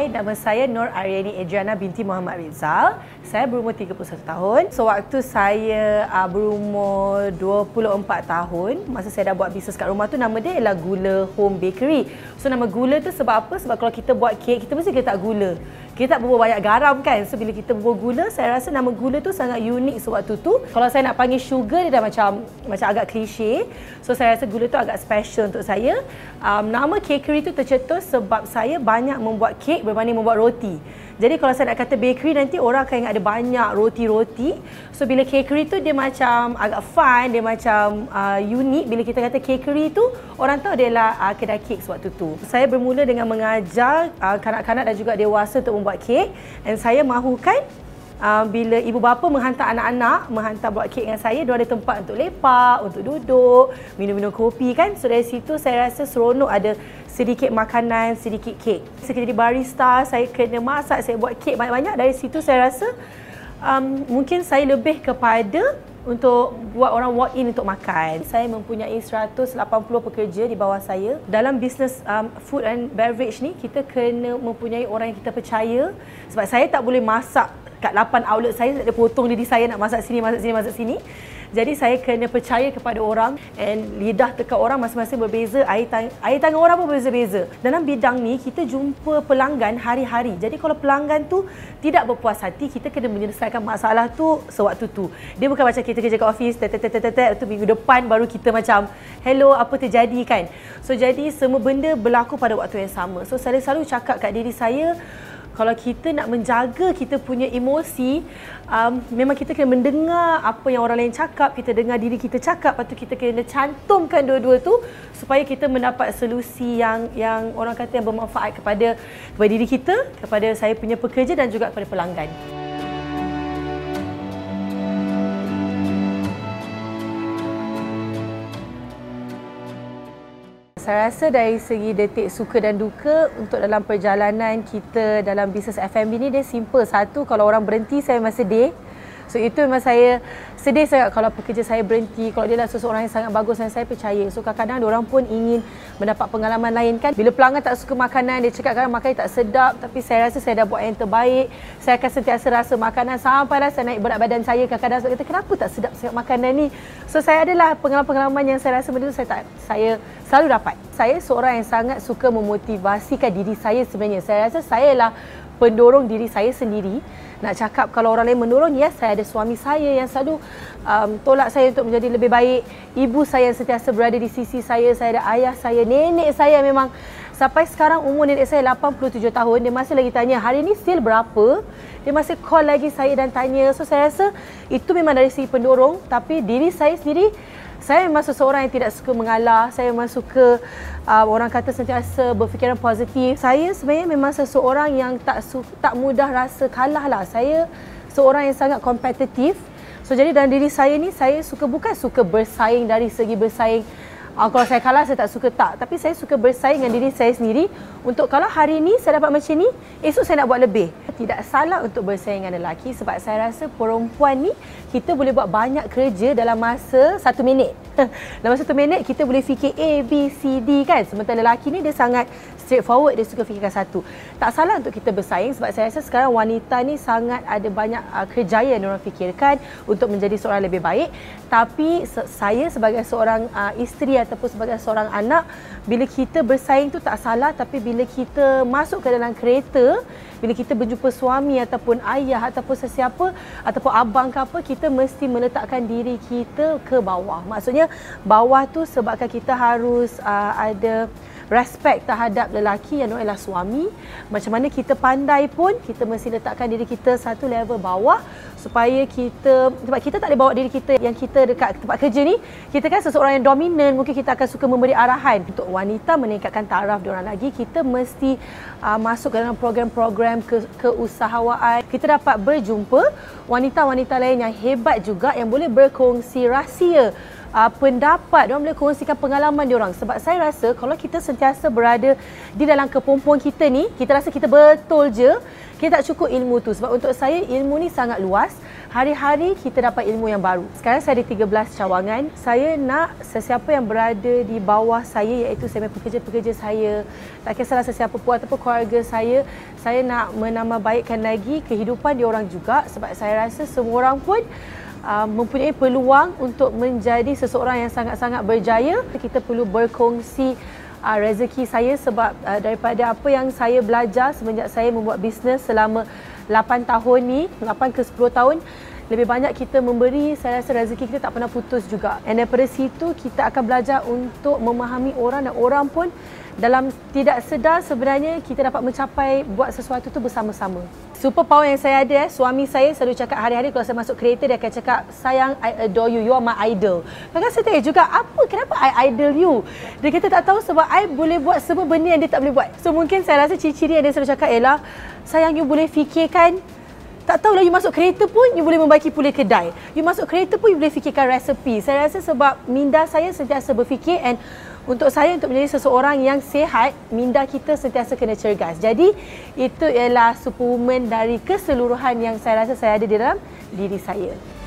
Hai, nama saya Nur Aryani Adriana binti Muhammad Rizal. Saya berumur 31 tahun. So waktu saya uh, berumur 24 tahun, masa saya dah buat bisnes kat rumah tu nama dia ialah Gula Home Bakery. So nama gula tu sebab apa? Sebab kalau kita buat kek, kita mesti letak gula kita tak berbual banyak garam kan. So bila kita berbual gula, saya rasa nama gula tu sangat unik sewaktu tu. Kalau saya nak panggil sugar dia dah macam macam agak klise. So saya rasa gula tu agak special untuk saya. Um, nama cakery tu tercetus sebab saya banyak membuat kek berbanding membuat roti. Jadi kalau saya nak kata bakery nanti orang akan ingat ada banyak roti-roti. So bila cakery tu dia macam agak fun, dia macam uh, unik. Bila kita kata cakery tu orang tahu dia adalah uh, kedai kek sewaktu tu. Saya bermula dengan mengajar uh, kanak-kanak dan juga dewasa untuk membuat kek. Dan saya mahukan uh, bila ibu bapa menghantar anak-anak menghantar buat kek dengan saya, dia ada tempat untuk lepak, untuk duduk, minum-minum kopi kan. So dari situ saya rasa seronok ada sedikit makanan, sedikit kek. Saya jadi barista, saya kena masak, saya buat kek banyak-banyak. Dari situ saya rasa um, mungkin saya lebih kepada untuk buat orang walk in untuk makan. Saya mempunyai 180 pekerja di bawah saya. Dalam bisnes um, food and beverage ni, kita kena mempunyai orang yang kita percaya. Sebab saya tak boleh masak kat 8 outlet saya ada potong diri saya nak masak sini masak sini masak sini jadi saya kena percaya kepada orang and lidah teka orang masing-masing berbeza air, tang- air tangan orang pun berbeza-beza. Dalam bidang ni kita jumpa pelanggan hari-hari. Jadi kalau pelanggan tu tidak berpuas hati kita kena menyelesaikan masalah tu sewaktu tu. Dia bukan macam kita kerja kat office tet tet tet tet tu minggu depan baru kita macam hello apa terjadi? kan. So jadi semua benda berlaku pada waktu yang sama. So saya selalu cakap kat diri saya kalau kita nak menjaga kita punya emosi, um, memang kita kena mendengar apa yang orang lain cakap, kita dengar diri kita cakap, lepas tu kita kena cantumkan dua-dua tu supaya kita mendapat solusi yang yang orang kata yang bermanfaat kepada kepada diri kita, kepada saya punya pekerja dan juga kepada pelanggan. Saya rasa dari segi detik suka dan duka untuk dalam perjalanan kita dalam bisnes F&B ni dia simple. Satu, kalau orang berhenti saya masih sedih. So itu memang saya sedih sangat kalau pekerja saya berhenti. Kalau dia adalah seseorang yang sangat bagus dan saya percaya. So kadang-kadang orang pun ingin mendapat pengalaman lain kan. Bila pelanggan tak suka makanan, dia cakap kadang makanan tak sedap. Tapi saya rasa saya dah buat yang terbaik. Saya akan sentiasa rasa makanan sampailah saya naik berat badan saya. Kadang-kadang saya kata kenapa tak sedap sangat makanan ni. So saya adalah pengalaman-pengalaman yang saya rasa benda tu saya, tak, saya selalu dapat. Saya seorang yang sangat suka memotivasikan diri saya sebenarnya. Saya rasa saya lah pendorong diri saya sendiri. Nak cakap kalau orang lain mendorong ya saya ada suami saya yang selalu um, tolak saya untuk menjadi lebih baik. Ibu saya yang sentiasa berada di sisi saya saya ada ayah saya nenek saya memang sampai sekarang umur nenek saya 87 tahun. Dia masih lagi tanya hari ni still berapa? Dia masih call lagi saya dan tanya. So saya rasa itu memang dari segi pendorong tapi diri saya sendiri saya memang seseorang yang tidak suka mengalah. Saya memang suka uh, orang kata sentiasa berfikiran positif. Saya sebenarnya memang seseorang yang tak su- tak mudah rasa kalah lah. Saya seorang yang sangat kompetitif. So jadi dalam diri saya ni saya suka bukan suka bersaing dari segi bersaing Uh, kalau saya kalah saya tak suka tak tapi saya suka bersaing dengan diri saya sendiri untuk kalau hari ini saya dapat macam ni esok saya nak buat lebih tidak salah untuk bersaing dengan lelaki sebab saya rasa perempuan ni kita boleh buat banyak kerja dalam masa satu minit dalam satu minit kita boleh fikir A, B, C, D kan? Sementara lelaki ni dia sangat straightforward dia suka fikirkan satu. Tak salah untuk kita bersaing sebab saya rasa sekarang wanita ni sangat ada banyak uh, kerjaya yang orang fikirkan untuk menjadi seorang lebih baik. Tapi saya sebagai seorang uh, isteri ataupun sebagai seorang anak bila kita bersaing tu tak salah. Tapi bila kita masuk ke dalam kereta bila kita berjumpa suami ataupun ayah ataupun sesiapa ataupun abang ke apa kita mesti meletakkan diri kita ke bawah. Maksudnya bawah tu sebabkan kita harus uh, ada respect terhadap lelaki yang adalah suami. Macam mana kita pandai pun kita mesti letakkan diri kita satu level bawah supaya kita sebab kita tak boleh bawa diri kita yang kita dekat tempat kerja ni. Kita kan seseorang yang dominan mungkin kita akan suka memberi arahan. Untuk wanita meningkatkan taraf diorang lagi kita mesti uh, masuk dalam program-program ke keusahawan kita dapat berjumpa wanita-wanita lain yang hebat juga yang boleh berkongsi rahsia uh, pendapat, diorang boleh kongsikan pengalaman diorang. Sebab saya rasa kalau kita sentiasa berada di dalam kepompuan kita ni, kita rasa kita betul je, kita tak cukup ilmu tu. Sebab untuk saya ilmu ni sangat luas. Hari-hari kita dapat ilmu yang baru. Sekarang saya ada 13 cawangan. Saya nak sesiapa yang berada di bawah saya iaitu saya pekerja-pekerja saya, tak kisahlah sesiapa pun ataupun keluarga saya, saya nak menambahbaikkan lagi kehidupan diorang juga sebab saya rasa semua orang pun uh, mempunyai peluang untuk menjadi seseorang yang sangat-sangat berjaya. Kita perlu berkongsi uh, rezeki saya sebab uh, daripada apa yang saya belajar semenjak saya membuat bisnes selama 8 tahun ni, 8 ke 10 tahun, lebih banyak kita memberi, saya rasa rezeki kita tak pernah putus juga. Dan daripada situ kita akan belajar untuk memahami orang dan orang pun dalam tidak sedar sebenarnya kita dapat mencapai buat sesuatu tu bersama-sama. Super power yang saya ada, eh, suami saya selalu cakap hari-hari kalau saya masuk kereta dia akan cakap sayang I adore you, you are my idol. Kadang saya tanya juga apa, kenapa I idol you? Dia kata tak tahu sebab I boleh buat semua benda yang dia tak boleh buat. So mungkin saya rasa ciri-ciri yang dia selalu cakap ialah sayang you boleh fikirkan tak tahulah you masuk kereta pun you boleh membaiki pulih kedai. You masuk kereta pun you boleh fikirkan resepi. Saya rasa sebab minda saya sentiasa berfikir and untuk saya untuk menjadi seseorang yang sihat, minda kita sentiasa kena cergas. Jadi itu ialah suplemen dari keseluruhan yang saya rasa saya ada di dalam diri saya.